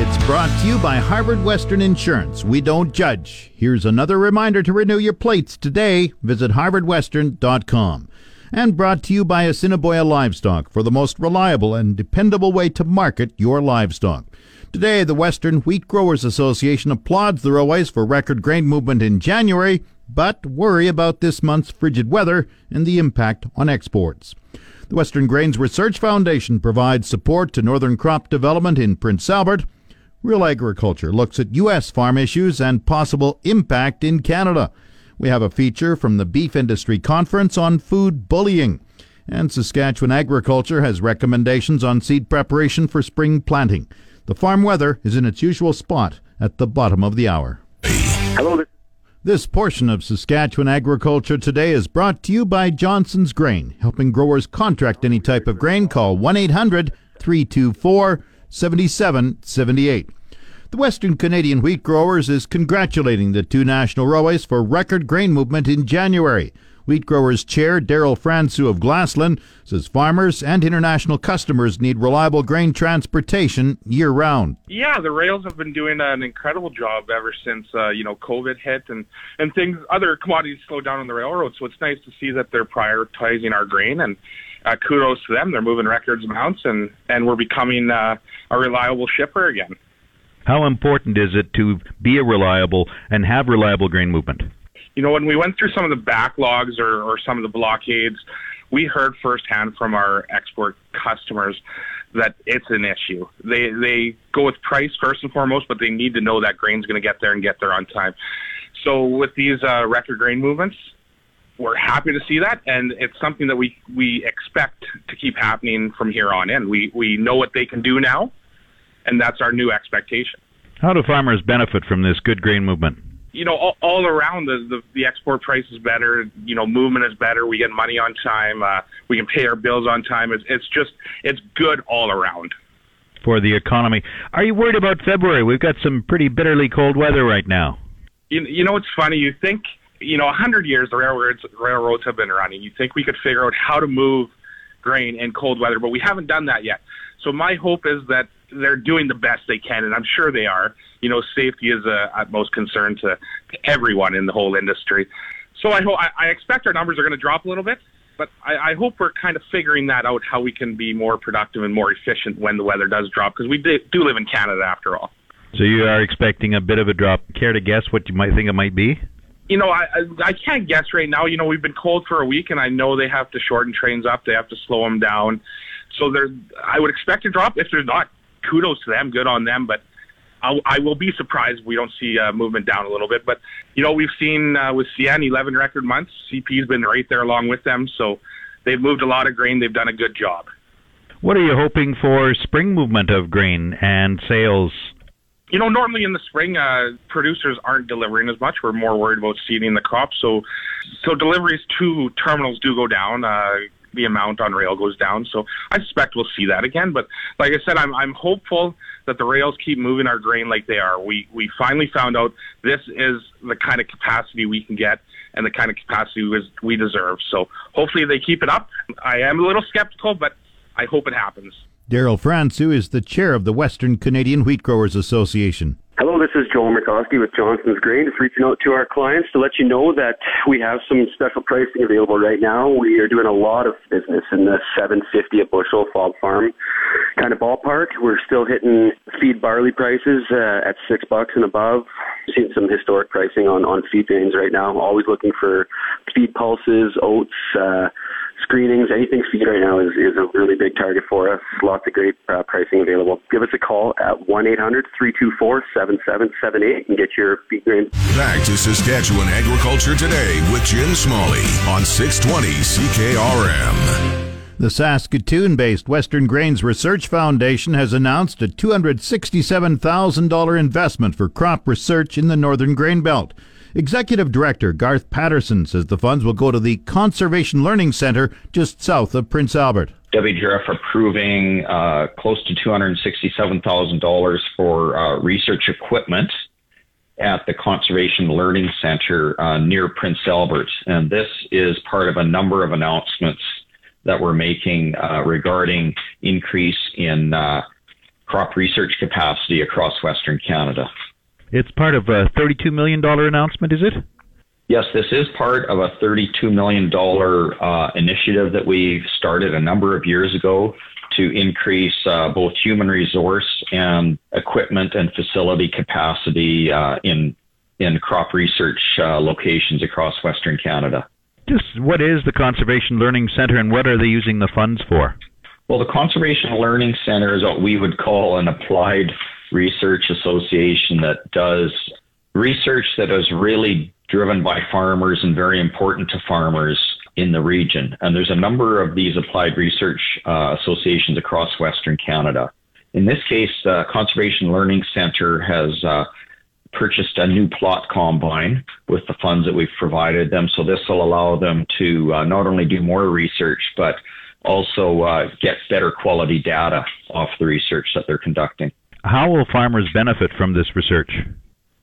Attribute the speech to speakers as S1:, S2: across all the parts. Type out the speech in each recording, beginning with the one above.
S1: It's brought to you by Harvard Western Insurance. We don't judge. Here's another reminder to renew your plates today. Visit harvardwestern.com and brought to you by Assiniboia Livestock for the most reliable and dependable way to market your livestock. Today, the Western Wheat Growers Association applauds the Roways for record grain movement in January, but worry about this month's frigid weather and the impact on exports. The Western Grains Research Foundation provides support to northern crop development in Prince Albert. Real Agriculture looks at U.S. farm issues and possible impact in Canada. We have a feature from the Beef Industry Conference on food bullying. And Saskatchewan Agriculture has recommendations on seed preparation for spring planting. The farm weather is in its usual spot at the bottom of the hour.
S2: Hello.
S1: This portion of Saskatchewan Agriculture Today is brought to you by Johnson's Grain, helping growers contract any type of grain. Call 1 800 324 7778. The Western Canadian Wheat Growers is congratulating the two national railways for record grain movement in January. Wheat Growers Chair Daryl Fransoo of Glaslyn says farmers and international customers need reliable grain transportation year round.
S2: Yeah, the rails have been doing an incredible job ever since uh, you know COVID hit and and things other commodities slowed down on the railroad. So it's nice to see that they're prioritizing our grain and uh, kudos to them. They're moving records amounts and and we're becoming uh, a reliable shipper again.
S3: How important is it to be a reliable and have reliable grain movement?
S2: You know, when we went through some of the backlogs or, or some of the blockades, we heard firsthand from our export customers that it's an issue. They they go with price first and foremost, but they need to know that grain's going to get there and get there on time. So with these uh, record grain movements, we're happy to see that, and it's something that we we expect to keep happening from here on in. We we know what they can do now, and that's our new expectation.
S3: How do farmers benefit from this good grain movement?
S2: You know, all, all around the, the the export price is better. You know, movement is better. We get money on time. Uh, we can pay our bills on time. It's it's just it's good all around
S3: for the economy. Are you worried about February? We've got some pretty bitterly cold weather right now.
S2: You, you know, it's funny. You think, you know, a hundred years the railroads railroads have been running. You think we could figure out how to move grain in cold weather, but we haven't done that yet. So my hope is that they're doing the best they can, and I'm sure they are. You know, safety is a utmost concern to, to everyone in the whole industry. So I hope I, I expect our numbers are going to drop a little bit, but I, I hope we're kind of figuring that out how we can be more productive and more efficient when the weather does drop because we do, do live in Canada after all.
S3: So you are expecting a bit of a drop. Care to guess what you might think it might be?
S2: You know, I I can't guess right now. You know, we've been cold for a week, and I know they have to shorten trains up. They have to slow them down. So there, I would expect a drop. If there's not, kudos to them, good on them. But I'll, I will be surprised if we don't see uh, movement down a little bit. But you know, we've seen uh, with CN 11 record months. CP's been right there along with them, so they've moved a lot of grain. They've done a good job.
S3: What are you hoping for spring movement of grain and sales?
S2: You know, normally in the spring, uh, producers aren't delivering as much. We're more worried about seeding the crop, so so deliveries to terminals do go down. Uh, the amount on rail goes down. So I suspect we'll see that again. But like I said, I'm I'm hopeful that the rails keep moving our grain like they are. We we finally found out this is the kind of capacity we can get and the kind of capacity we deserve. So hopefully they keep it up. I am a little skeptical, but I hope it happens.
S1: Daryl Fransoo is the chair of the Western Canadian Wheat Growers Association.
S4: Hello, this is Joel Murkowski with Johnson's Grain. Just reaching out to our clients to let you know that we have some special pricing available right now. We are doing a lot of business in the 750 a bushel fall farm kind of ballpark. We're still hitting feed barley prices uh, at six bucks and above. Seeing some historic pricing on on feed grains right now. Always looking for feed pulses, oats. Uh, screenings, anything feed right now is, is a really big target for us. Lots of great uh, pricing available. Give us a call at 1 800 324 7778 and get your feed grain.
S5: Back to Saskatchewan Agriculture Today with Jim Smalley on 620 CKRM.
S1: The Saskatoon based Western Grains Research Foundation has announced a $267,000 investment for crop research in the Northern Grain Belt. Executive Director Garth Patterson says the funds will go to the Conservation Learning Center just south of Prince Albert.
S6: WGRF approving uh, close to $267,000 for uh, research equipment at the Conservation Learning Center uh, near Prince Albert. And this is part of a number of announcements that we're making uh, regarding increase in uh, crop research capacity across Western Canada.
S3: It's part of a $32 million announcement, is it?
S6: Yes, this is part of a $32 million uh, initiative that we started a number of years ago to increase uh, both human resource and equipment and facility capacity uh, in in crop research uh, locations across Western Canada.
S3: Just what is the Conservation Learning Center and what are they using the funds for?
S6: Well, the Conservation Learning Center is what we would call an applied research association that does research that is really driven by farmers and very important to farmers in the region. And there's a number of these applied research uh, associations across Western Canada. In this case, the Conservation Learning Center has uh, purchased a new plot combine with the funds that we've provided them. So this will allow them to uh, not only do more research, but also uh, get better quality data off the research that they're conducting.
S3: How will farmers benefit from this research?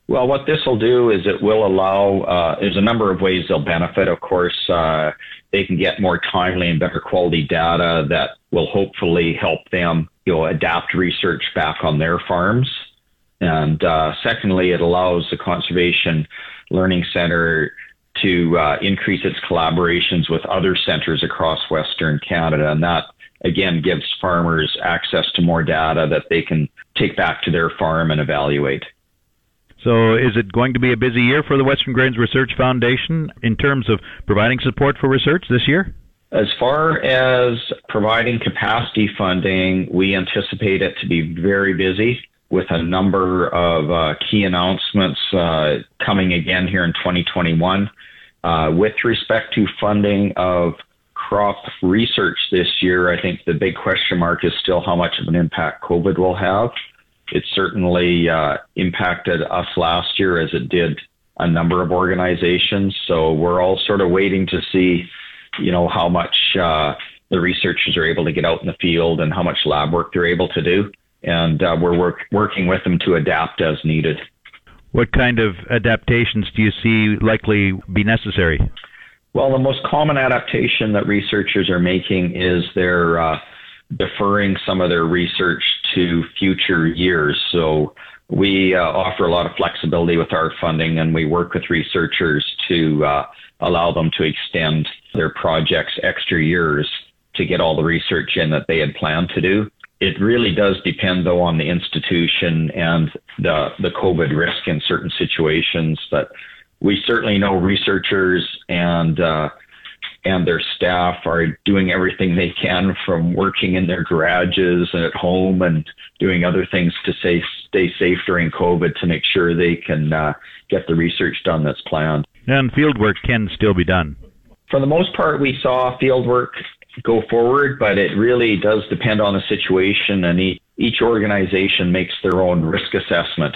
S6: Well, what this will do is it will allow, uh, there's a number of ways they'll benefit. Of course, uh, they can get more timely and better quality data that will hopefully help them, you know, adapt research back on their farms. And uh, secondly, it allows the Conservation Learning Center to uh, increase its collaborations with other centers across Western Canada. And that again gives farmers access to more data that they can take back to their farm and evaluate.
S3: So, is it going to be a busy year for the Western Grains Research Foundation in terms of providing support for research this year?
S6: As far as providing capacity funding, we anticipate it to be very busy with a number of uh, key announcements uh, coming again here in 2021. Uh, with respect to funding of crop research this year, I think the big question mark is still how much of an impact COVID will have. It certainly uh, impacted us last year as it did a number of organizations. So we're all sort of waiting to see, you know, how much uh, the researchers are able to get out in the field and how much lab work they're able to do. And uh, we're work, working with them to adapt as needed.
S3: What kind of adaptations do you see likely be necessary?
S6: Well, the most common adaptation that researchers are making is they're uh, deferring some of their research to future years. So we uh, offer a lot of flexibility with our funding, and we work with researchers to uh, allow them to extend their projects extra years to get all the research in that they had planned to do. It really does depend, though, on the institution and the the COVID risk in certain situations. But we certainly know researchers and uh, and their staff are doing everything they can from working in their garages and at home and doing other things to say, stay safe during COVID to make sure they can uh, get the research done that's planned.
S3: And field work can still be done.
S6: For the most part, we saw field work go forward, but it really does depend on the situation, and each, each organization makes their own risk assessment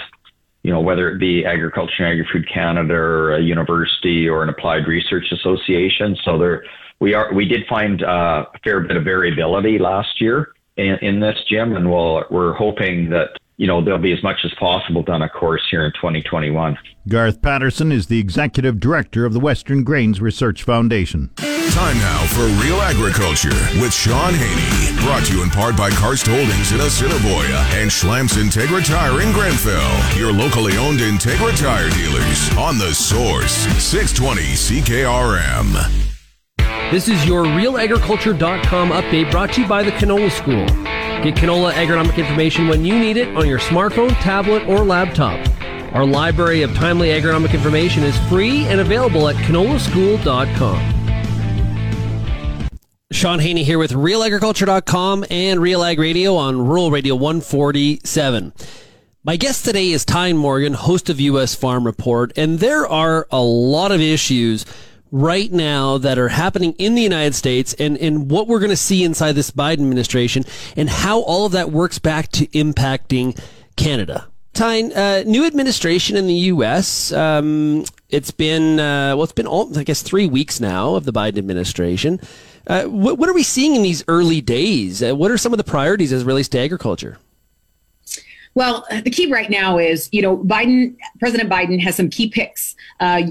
S6: you know, whether it be Agriculture and Agri-Food Canada or a university or an applied research association. So there, we are, we did find uh, a fair bit of variability last year in, in this, Jim, and we'll, we're hoping that you know, there'll be as much as possible done, of course, here in 2021.
S1: Garth Patterson is the executive director of the Western Grains Research Foundation.
S5: Time now for Real Agriculture with Shaun Haney. Brought to you in part by Karst Holdings in Assiniboia and Schlamps Integra Tire in Grenfell. Your locally owned Integra Tire dealers on the source 620 CKRM.
S7: This is your realagriculture.com update brought to you by the Canola School. Get canola agronomic information when you need it on your smartphone, tablet, or laptop. Our library of timely agronomic information is free and available at canolaschool.com. Shaun Haney here with realagriculture.com and Real Ag Radio on Rural Radio 147. My guest today is Tyne Morgan, host of U.S. Farm Report, and there are a lot of issues right now that are happening in the United States and, and what we're going to see inside this Biden administration and how all of that works back to impacting Canada. Tyne, uh, new administration in the U.S. Um, it's been uh, well, it's been all, I guess three weeks now of the Biden administration. Uh, what, what, are we seeing in these early days? Uh, what are some of the priorities as it relates to agriculture?
S8: Well, the key right now is you know Biden, President Biden has some key picks. Uh,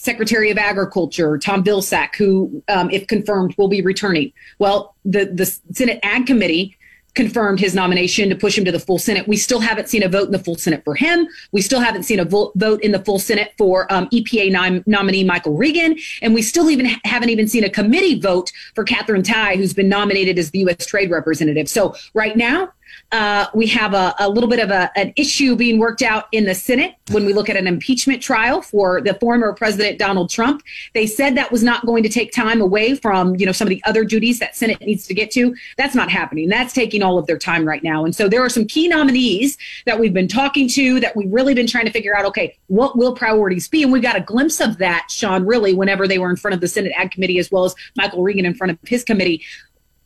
S8: Secretary of Agriculture Tom Vilsack, who, um, if confirmed, will be returning. Well, the the Senate Ag Committee confirmed his nomination to push him to the full Senate. We still haven't seen a vote in the full Senate for him. We still haven't seen a vote, vote in the full Senate for um, EPA nom- nominee Michael Regan, and we still even ha- haven't even seen a committee vote for Katherine Tai, who's been nominated as the U.S. Trade Representative. So right now, uh, we have a, a, little bit of a, an issue being worked out in the Senate when we look at an impeachment trial for the former President Donald Trump. They said that was not going to take time away from you know some of the other duties that Senate needs to get to. That's not happening. That's taking all of their time right now. And so there are some key nominees that we've been talking to that we've really been trying to figure out. Okay, what will priorities be? And we got a glimpse of that, Shaun. really, whenever they were in front of the Senate Ag Committee as well as Michael Regan in front of his committee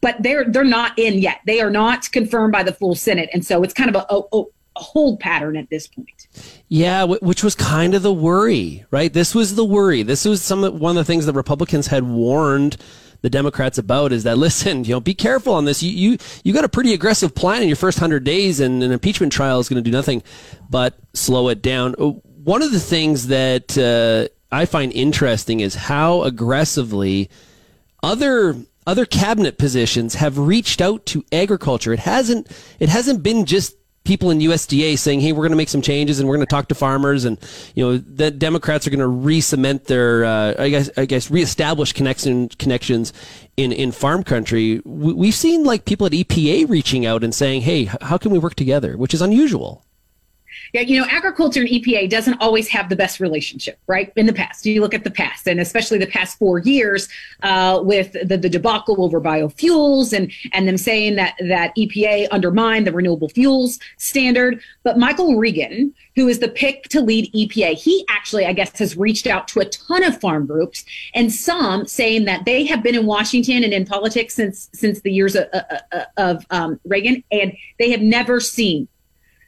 S8: but they're they're not in yet. They are not confirmed by the full Senate, and so it's kind of a, a, a hold pattern at this point.
S7: Yeah, which was kind of the worry, right? This was the worry. This was some one of the things that Republicans had warned the Democrats about is that listen, you know, be careful on this. You you you got a pretty aggressive plan in your first hundred days, and an impeachment trial is going to do nothing but slow it down. Uh, one of the things that uh, I find interesting is how aggressively other other cabinet positions have reached out to agriculture. It hasn't it hasn't been just people in USDA saying, "Hey, we're going to make some changes and we're going to talk to farmers," and you know, the Democrats are going to re-cement their, uh, I guess, I guess, reestablish connection connections in in farm country. We've seen like people at EPA reaching out and saying, "Hey, how can we work together?" Which is unusual.
S8: Yeah, you know, agriculture and EPA doesn't always have the best relationship, right? In the past, you look at the past, and especially the past four years uh, with the, the debacle over biofuels and and them saying that that EPA undermined the renewable fuels standard. But Michael Regan, who is the pick to lead EPA, he actually, I guess, has reached out to a ton of farm groups, and some saying that they have been in Washington and in politics since since the years of, of, of um, Reagan, and they have never seen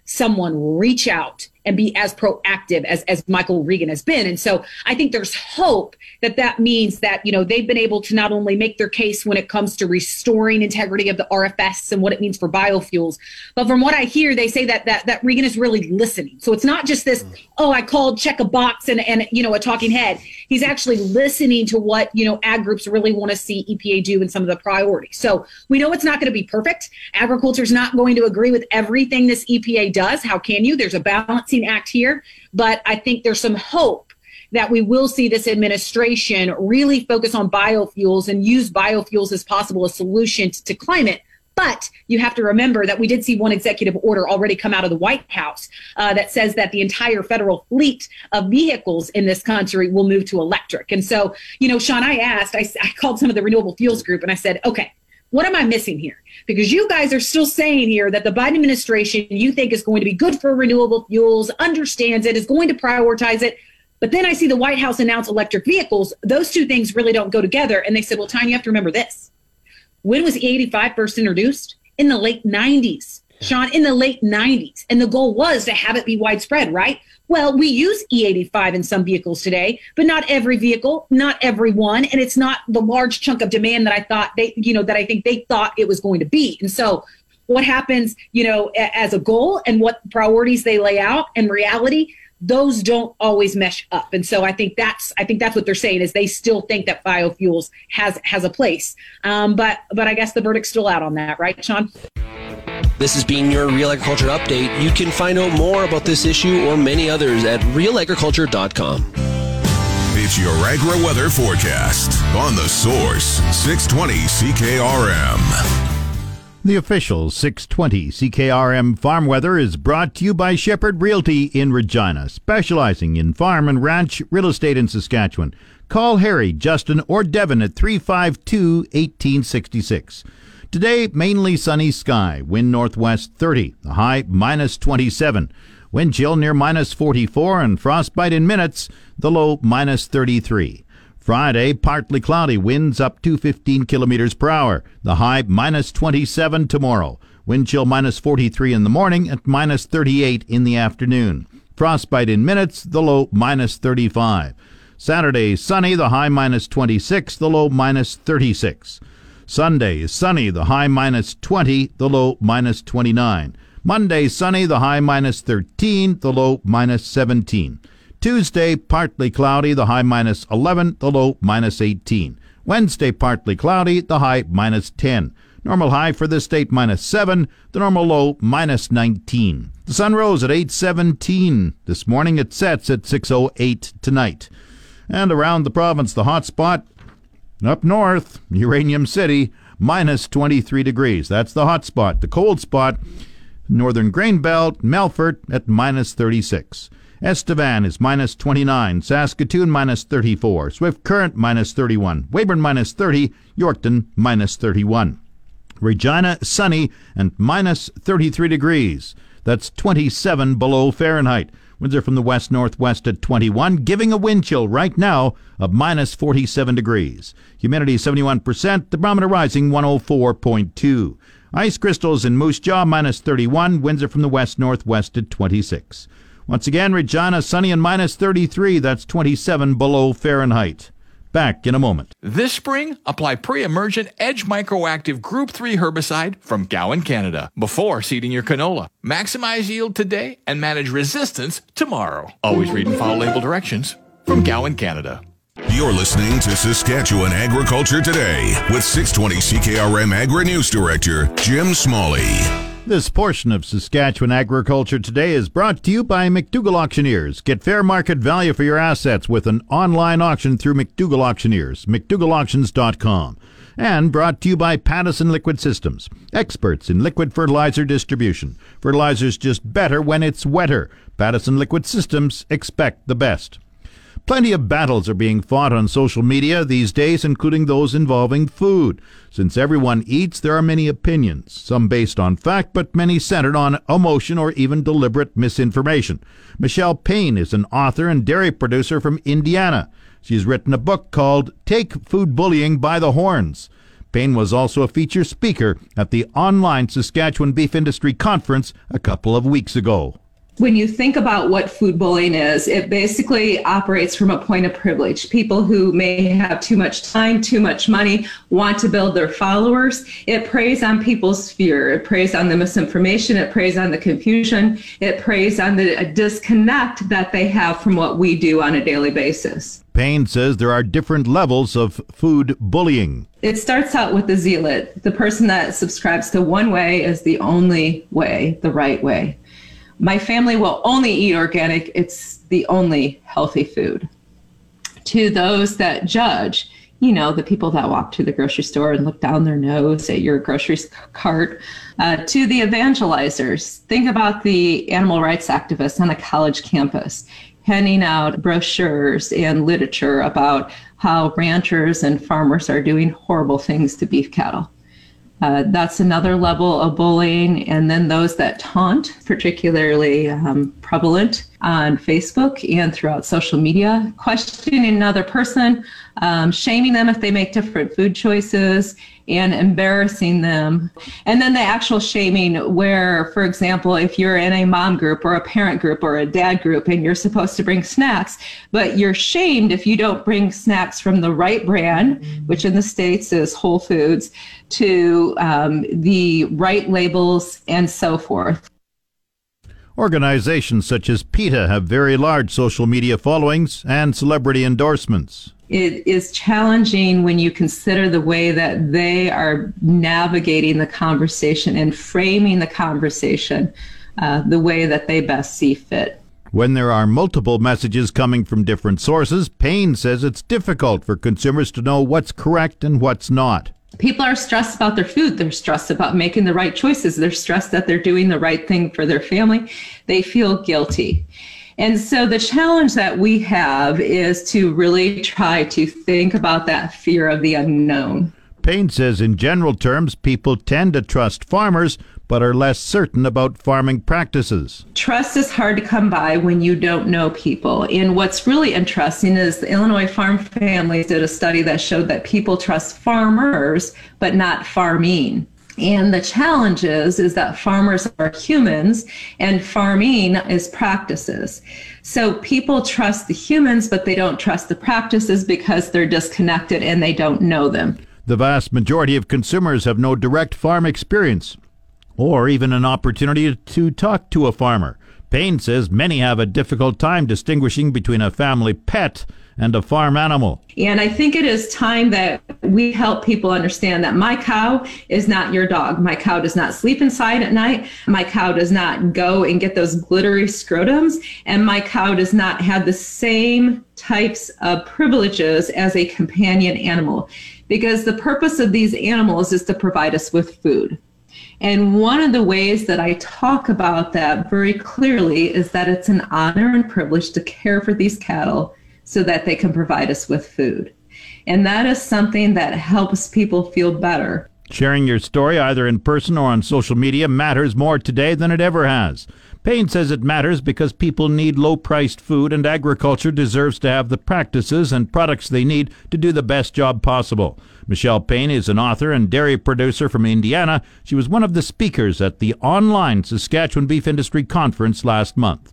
S8: someone reach out and be as proactive as, as Michael Regan has been. And so I think there's hope that that means that, you know, they've been able to not only make their case when it comes to restoring integrity of the RFS and what it means for biofuels, but from what I hear, they say that, that, that Regan is really listening. So it's not just this, oh, I called, check a box and, and, you know, a talking head. He's actually listening to what, you know, ag groups really want to see EPA do and some of the priorities. So we know it's not going to be perfect. Agriculture is not going to agree with everything this EPA does. How can you? There's a balance balancing act here, but I think there's some hope that we will see this administration really focus on biofuels and use biofuels as possible a solution to climate. But you have to remember that we did see one executive order already come out of the White House uh, that says that the entire federal fleet of vehicles in this country will move to electric. And so, you know, Shaun, I asked, I, I called some of the renewable fuels group and I said, okay, what am I missing here? Because you guys are still saying here that the Biden administration you think is going to be good for renewable fuels, understands it, is going to prioritize it. But then I see the White House announce electric vehicles. Those two things really don't go together. And they said, well, Tyne, you have to remember this. When was E85 first introduced? In the late 90s. Shaun, in the late 90s. And the goal was to have it be widespread, right? Well, we use E85 in some vehicles today, but not every vehicle, not every one, and it's not the large chunk of demand that I thought they, you know, that I think they thought it was going to be. And so, what happens, you know, as a goal and what priorities they lay out and reality, those don't always mesh up. And so I think that's I think that's what they're saying is they still think that biofuels has has a place. Um, but but I guess the verdict's still out on that, right, Shaun?
S7: This has been your Real Agriculture Update. You can find out more about this issue or many others at realagriculture.com.
S5: It's your agri weather forecast on the source 620 CKRM.
S1: The official 620 CKRM farm weather is brought to you by Shepherd Realty in Regina, specializing in farm and ranch real estate in Saskatchewan. Call Harry, Justin, or Devin at 352 1866. Today, mainly sunny sky, wind northwest 30, the high minus 27. Wind chill near minus 44 and frostbite in minutes, the low minus 33. Friday, partly cloudy, winds up to 15 kilometers per hour. The high minus 27 tomorrow. Wind chill minus 43 in the morning and minus 38 in the afternoon. Frostbite in minutes, the low minus 35. Saturday, sunny, the high minus 26, the low minus 36. Sunday, is sunny, the high minus 20, the low minus 29. Monday, sunny, the high minus 13, the low minus 17. Tuesday, partly cloudy, the high minus 11, the low minus 18. Wednesday, partly cloudy, the high minus 10. Normal high for this date minus 7, the normal low minus 19. The sun rose at 8:17 this morning. It sets at 6:08 tonight. And around the province, the hot spot up north, Uranium City, minus 23 degrees. That's the hot spot. The cold spot, northern grain belt, Melfort at minus 36. Estevan is minus 29. Saskatoon minus 34. Swift Current minus 31. Weyburn minus 30. Yorkton minus 31. Regina sunny and minus 33 degrees. That's 27 below Fahrenheit. Winds are from the west northwest at 21, giving a wind chill right now of minus 47 degrees. Humidity 71%, the barometer rising 104.2. Ice crystals in Moose Jaw minus 31, winds are from the west northwest at 26. Once again, Regina sunny and minus 33. That's 27 below Fahrenheit. Back in a moment.
S9: This spring, apply pre-emergent Edge Microactive Group 3 herbicide from Gowan, Canada, before seeding your canola. Maximize yield today and manage resistance tomorrow. Always read and follow label directions from Gowan, Canada.
S5: You're listening to Saskatchewan Agriculture Today with 620 CKRM Agri News Director Jim Smalley.
S1: This portion of Saskatchewan Agriculture Today is brought to you by McDougall Auctioneers. Get fair market value for your assets with an online auction through McDougall Auctioneers, McDougallAuctions.com. And brought to you by Pattison Liquid Systems, experts in liquid fertilizer distribution. Fertilizer's just better when it's wetter. Pattison Liquid Systems expect the best. Plenty of battles are being fought on social media these days, including those involving food. Since everyone eats, there are many opinions, some based on fact, but many centered on emotion or even deliberate misinformation. Michele Payn is an author and dairy producer from Indiana. She's written a book called Take Food Bullying by the Horns. Payn was also a feature speaker at the online Saskatchewan Beef Industry Conference a couple of weeks ago
S10: when you think about what food bullying is, it basically operates from a point of privilege. People who may have too much time, too much money, want to build their followers. It preys on people's fear. It preys on the misinformation. It preys on the confusion. It preys on the disconnect that they have from what we do on a daily basis.
S1: Payn says there are different levels of food bullying.
S10: It starts out with the zealot, the person that subscribes to one way as the only way, the right way my family will only eat organic, it's the only healthy food. To those that judge, you know, the people that walk to the grocery store and look down their nose at your grocery cart, uh, to the evangelizers. Think about the animal rights activists on a college campus handing out brochures and literature about how ranchers and farmers are doing horrible things to beef cattle. Uh, that's another level of bullying. And then those that taunt, particularly um, prevalent on Facebook and throughout social media, questioning another person, um, shaming them if they make different food choices, and embarrassing them. And then the actual shaming, where, for example, if you're in a mom group or a parent group or a dad group and you're supposed to bring snacks, but you're shamed if you don't bring snacks from the right brand, which in the States is Whole Foods, to um, the right labels and so forth.
S1: Organizations such as PETA have very large social media followings and celebrity endorsements.
S10: It is challenging when you consider the way that they are navigating the conversation and framing the conversation uh, the way that they best see fit.
S1: When there are multiple messages coming from different sources, Payn says it's difficult for consumers to know what's correct and what's not.
S10: People are stressed about their food. They're stressed about making the right choices. They're stressed that they're doing the right thing for their family. They feel guilty. And so the challenge that we have is to really try to think about that fear of the unknown.
S1: Payn says, in general terms, people tend to trust farmers but are less certain about farming practices.
S10: Trust is hard to come by when you don't know people. And what's really interesting is the Illinois Farm Families did a study that showed that people trust farmers but not farming. And the challenge is, is that farmers are humans and farming is practices. So people trust the humans, but they don't trust the practices because they're disconnected and they don't know them.
S1: The vast majority of consumers have no direct farm experience or even an opportunity to talk to a farmer. Payn says many have a difficult time distinguishing between a family pet and a farm animal.
S10: And I think it is time that we help people understand that my cow is not your dog. My cow does not sleep inside at night. My cow does not go and get those glittery scrotums. And my cow does not have the same types of privileges as a companion animal because the purpose of these animals is to provide us with food. And one of the ways that I talk about that very clearly is that it's an honor and privilege to care for these cattle so that they can provide us with food. And that is something that helps people feel better.
S1: Sharing your story either in person or on social media matters more today than it ever has. Payn says it matters because people need low priced food and agriculture deserves to have the practices and products they need to do the best job possible. Michele Payn is an author and dairy producer from Indiana. She was one of the speakers at the online Saskatchewan Beef Industry Conference last month.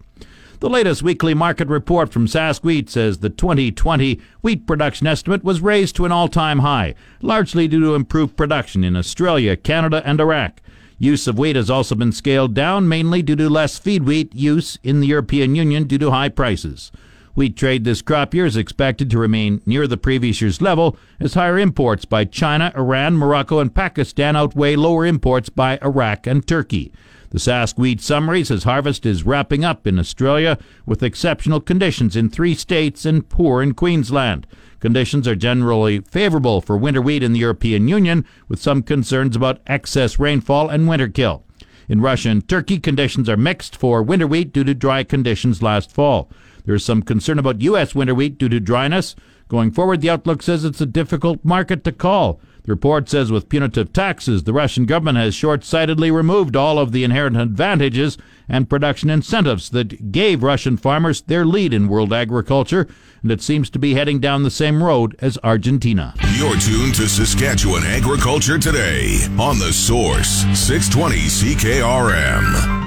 S1: The latest weekly market report from Sask Wheat says the 2020 wheat production estimate was raised to an all time high, largely due to improved production in Australia, Canada, and Iraq. Use of wheat has also been scaled down, mainly due to less feed wheat use in the European Union due to high prices. Wheat trade this crop year is expected to remain near the previous year's level as higher imports by China, Iran, Morocco, and Pakistan outweigh lower imports by Iraq and Turkey. The Sask wheat summary says harvest is wrapping up in Australia with exceptional conditions in three states and poor in Queensland. Conditions are generally favorable for winter wheat in the European Union, with some concerns about excess rainfall and winter kill. In Russia and Turkey, conditions are mixed for winter wheat due to dry conditions last fall. There is some concern about U.S. winter wheat due to dryness. Going forward, the outlook says it's a difficult market to call. The report says with punitive taxes, the Russian government has short sightedly removed all of the inherent advantages and production incentives that gave Russian farmers their lead in world agriculture, and it seems to be heading down the same road as Argentina.
S5: You're tuned to Saskatchewan Agriculture Today on The Source, 620 CKRM.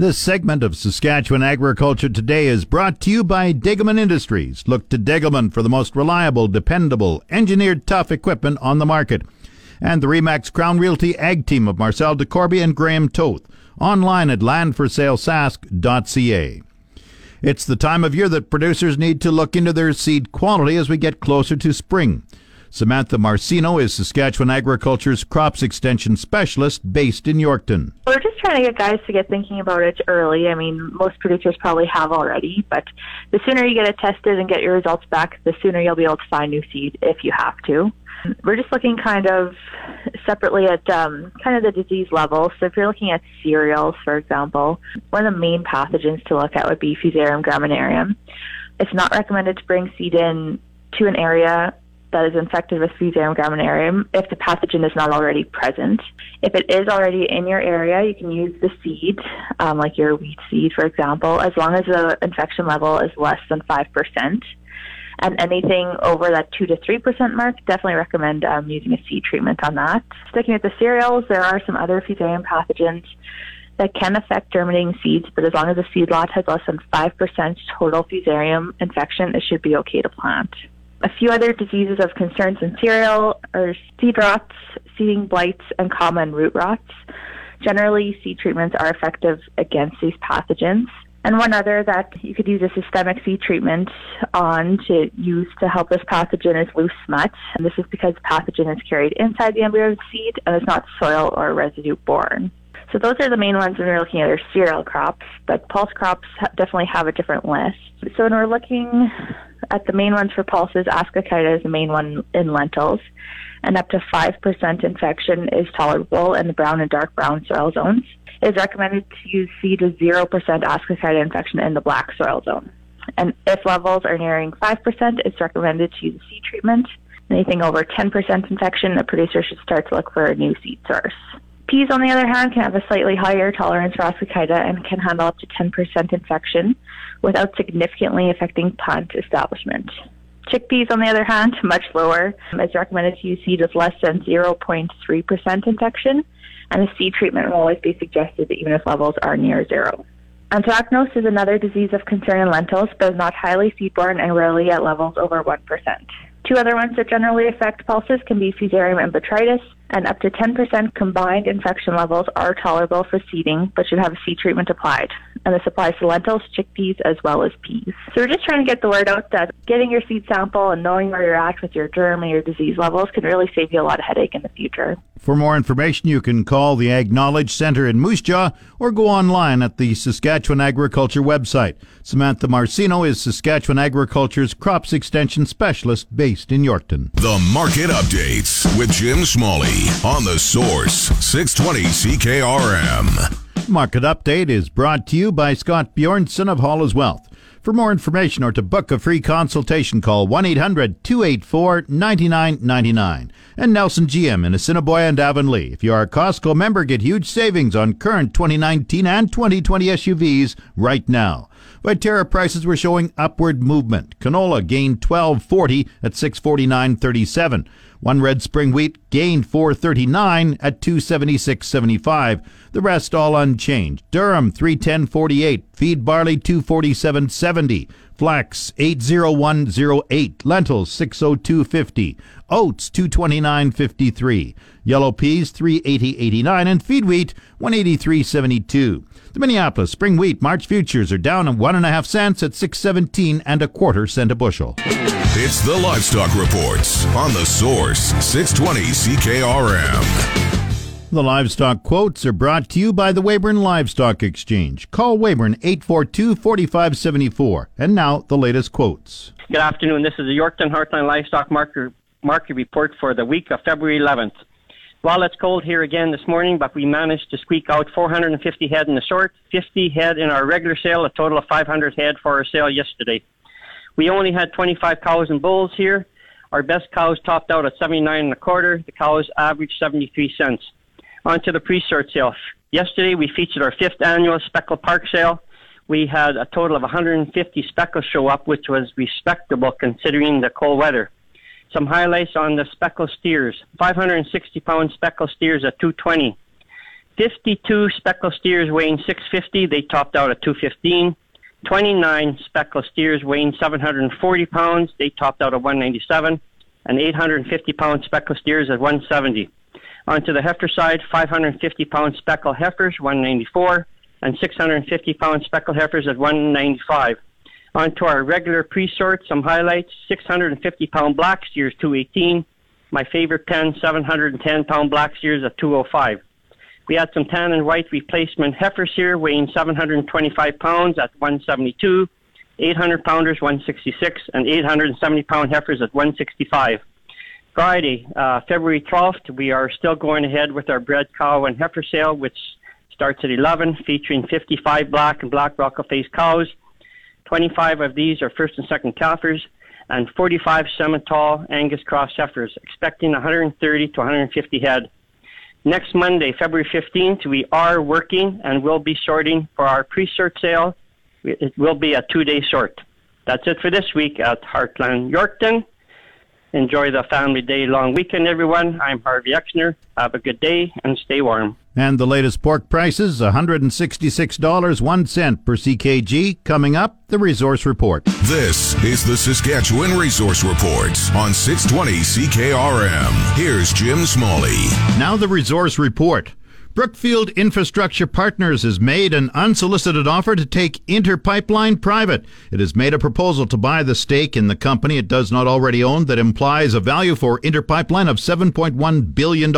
S1: This segment of Saskatchewan Agriculture Today is brought to you by Degelman Industries. Look to Degelman for the most reliable, dependable, engineered tough equipment on the market. And the Remax Crown Realty Ag Team of Marcel DeCorby and Graham Toth. Online at landforsalesask.ca. It's the time of year that producers need to look into their seed quality as we get closer to spring. Samantha Marcino is Saskatchewan Agriculture's crops extension specialist based in Yorkton.
S11: We're just trying to get guys to get thinking about it early. I mean, most producers probably have already, but the sooner you get it tested and get your results back, the sooner you'll be able to find new seed if you have to. We're just looking kind of separately at um, kind of the disease level. So if you're looking at cereals, for example, one of the main pathogens to look at would be Fusarium graminearum. It's not recommended to bring seed in to an area that is infected with Fusarium graminearum if the pathogen is not already present. If it is already in your area, you can use the seed, um, like your wheat seed, for example, as long as the infection level is less than 5%. And anything over that 2 to 3% mark, definitely recommend um, using a seed treatment on that. Sticking with the cereals, there are some other Fusarium pathogens that can affect germinating seeds, but as long as the seed lot has less than 5% total Fusarium infection, it should be okay to plant. A few other diseases of concern in cereal are seed rots, seeding blights, and common root rots. Generally, seed treatments are effective against these pathogens. And one other that you could use a systemic seed treatment on to use to help this pathogen is loose smut. And this is because the pathogen is carried inside the embryo of the seed and is not soil or residue borne. So those are the main ones when we're looking at our cereal crops, but pulse crops definitely have a different list. So when we're looking at the main ones for pulses, ascochyta is the main one in lentils, and up to 5% infection is tolerable in the brown and dark brown soil zones. It is recommended to use seed with 0% ascochyta infection in the black soil zone. And if levels are nearing 5%, it's recommended to use seed treatment. Anything over 10% infection, a producer should start to look for a new seed source. Peas, on the other hand, can have a slightly higher tolerance for ascochyta and can handle up to 10% infection without significantly affecting plant establishment. Chickpeas, on the other hand, much lower. It's recommended to use seed with less than 0.3% infection, and a seed treatment will always be suggested even if levels are near zero. Anthracnose is another disease of concern in lentils, but is not highly seedborne and rarely at levels over 1%. Two other ones that generally affect pulses can be Fusarium and Botrytis, and up to 10% combined infection levels are tolerable for seeding, but should have a seed treatment applied. And this applies to lentils, chickpeas, as well as peas. So we're just trying to get the word out that getting your seed sample and knowing where you're at with your germ and your disease levels can really save you a lot of headache in the future.
S1: For more information, you can call the Ag Knowledge Center in Moose Jaw or go online at the Saskatchewan Agriculture website. Samantha Marcino is Saskatchewan Agriculture's crops extension specialist based in Yorkton.
S5: The Market Updates with Jim Smalley on the Source 620 CKRM.
S1: Market Update is brought to you by Scott Bjornson of Hall Wealth. For more information or to book a free consultation, call 1 800 284 9999. And Nelson GM in Assiniboia and Avonlea. If you are a Costco member, get huge savings on current 2019 and 2020 SUVs right now. Viterra prices were showing upward movement. Canola gained 12.40 at 649.37. One red spring wheat gained 439 at 276.75. The rest all unchanged. Durum 310.48. Feed barley 247.70. Flax 80108. Lentils 602.50. Oats 229.53. Yellow peas 380.89 and feed wheat 183.72. The Minneapolis spring wheat March futures are down one and a half cents at 617 and a quarter cent a bushel.
S5: It's the Livestock Reports on the Source 620 CKRM.
S1: The livestock quotes are brought to you by the Weyburn Livestock Exchange. Call Weyburn 842 4574. And now, the latest quotes.
S12: Good afternoon. This is the Yorkton Heartland Livestock Market, market Report for the week of February 11th. Well, it's cold here again this morning, but we managed to squeak out 450 head in the short, 50 head in our regular sale, a total of 500 head for our sale yesterday. We only had 25 cows and bulls here. Our best cows topped out at 79 and a quarter. The cows averaged 73 cents. On to the pre-sort sale. Yesterday we featured our fifth annual Speckle Park sale. We had a total of 150 speckles show up, which was respectable considering the cold weather. Some highlights on the speckle steers. 560 pound speckle steers at 220. 52 speckle steers weighing 650. They topped out at 215. 29 speckled steers weighing 740 pounds. They topped out at 197, and 850 pound speckled steers at 170. Onto the heifer side, 550 pound speckle heifers, 194, and 650 pound speckle heifers at 195. Onto our regular pre-sort, some highlights: 650 pound black steers, 218. My favorite pen, 710 pound black steers at 205. We had some tan and white replacement heifers here weighing 725 pounds at 172, 800 pounders 166, and 870 pound heifers at 165. Friday, uh, February 12th, we are still going ahead with our bred cow and heifer sale, which starts at 11, featuring 55 black and black rockle face cows. 25 of these are first and second calvers, and 45 Simmental Angus cross heifers, expecting 130 to 150 head. Next Monday, February 15th, we are working and will be sorting for our pre-sort sale. It will be a two-day sort. That's it for this week at Heartland Yorkton. Enjoy the family day long weekend, everyone. I'm Harvey Exner. Have a good day and stay warm.
S1: And the latest pork prices $166.01 per CKG. Coming up, the Resource Report.
S5: This is the Saskatchewan Resource Report on 620 CKRM. Here's Jim Smalley.
S1: Now, the Resource Report Brookfield Infrastructure Partners has made an unsolicited offer to take Interpipeline private. It has made a proposal to buy the stake in the company it does not already own that implies a value for Interpipeline of $7.1 billion.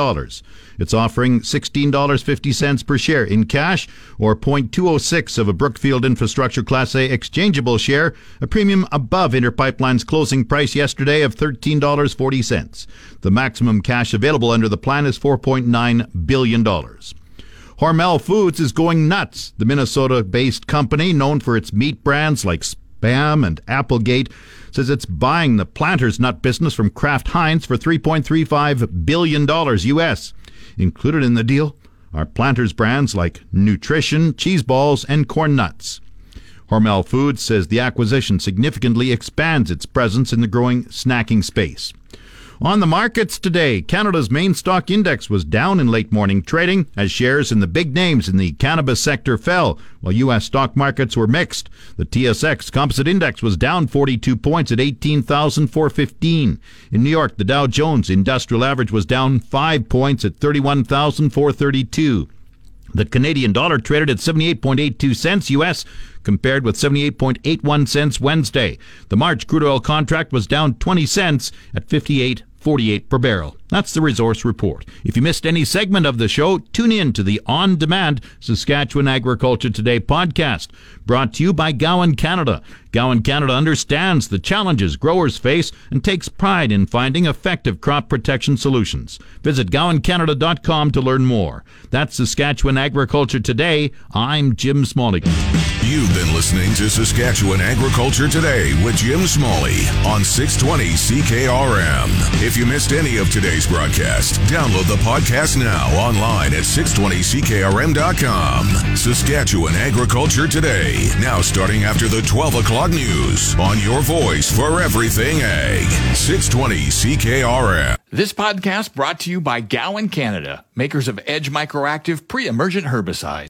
S1: It's offering $16.50 per share in cash or 0.206 of a Brookfield Infrastructure Class A exchangeable share, a premium above Interpipeline's closing price yesterday of $13.40. The maximum cash available under the plan is $4.9 billion. Hormel Foods is going nuts. The Minnesota based company, known for its meat brands like Spam and Applegate, says it's buying the Planters Nut business from Kraft Heinz for $3.35 billion US. Included in the deal are Planters brands like Nutrition, Cheese Balls, and Corn Nuts. Hormel Foods says the acquisition significantly expands its presence in the growing snacking space. On the markets today, Canada's main stock index was down in late morning trading as shares in the big names in the cannabis sector fell, while U.S. stock markets were mixed. The TSX Composite Index was down 42 points at 18,415. In New York, the Dow Jones Industrial Average was down 5 points at 31,432. The Canadian dollar traded at 78.82 cents US compared with 78.81 cents Wednesday. The March crude oil contract was down 20 cents at 58 48 per barrel. That's the resource report. If you missed any segment of the show, tune in to the on demand Saskatchewan Agriculture Today podcast, brought to you by Gowan Canada. Gowan Canada understands the challenges growers face and takes pride in finding effective crop protection solutions. Visit gowancanada.com to learn more. That's Saskatchewan Agriculture Today. I'm Jim Smalley.
S5: You've been listening to Saskatchewan Agriculture Today with Jim Smalley on 620 CKRM. If you missed any of today's broadcast, download the podcast now online at 620ckrm.com. Saskatchewan Agriculture Today, now starting after the 12 o'clock news on your voice for everything ag. 620 CKRM.
S9: This podcast brought to you by Gowan Canada, makers of Edge Microactive pre-emergent herbicide.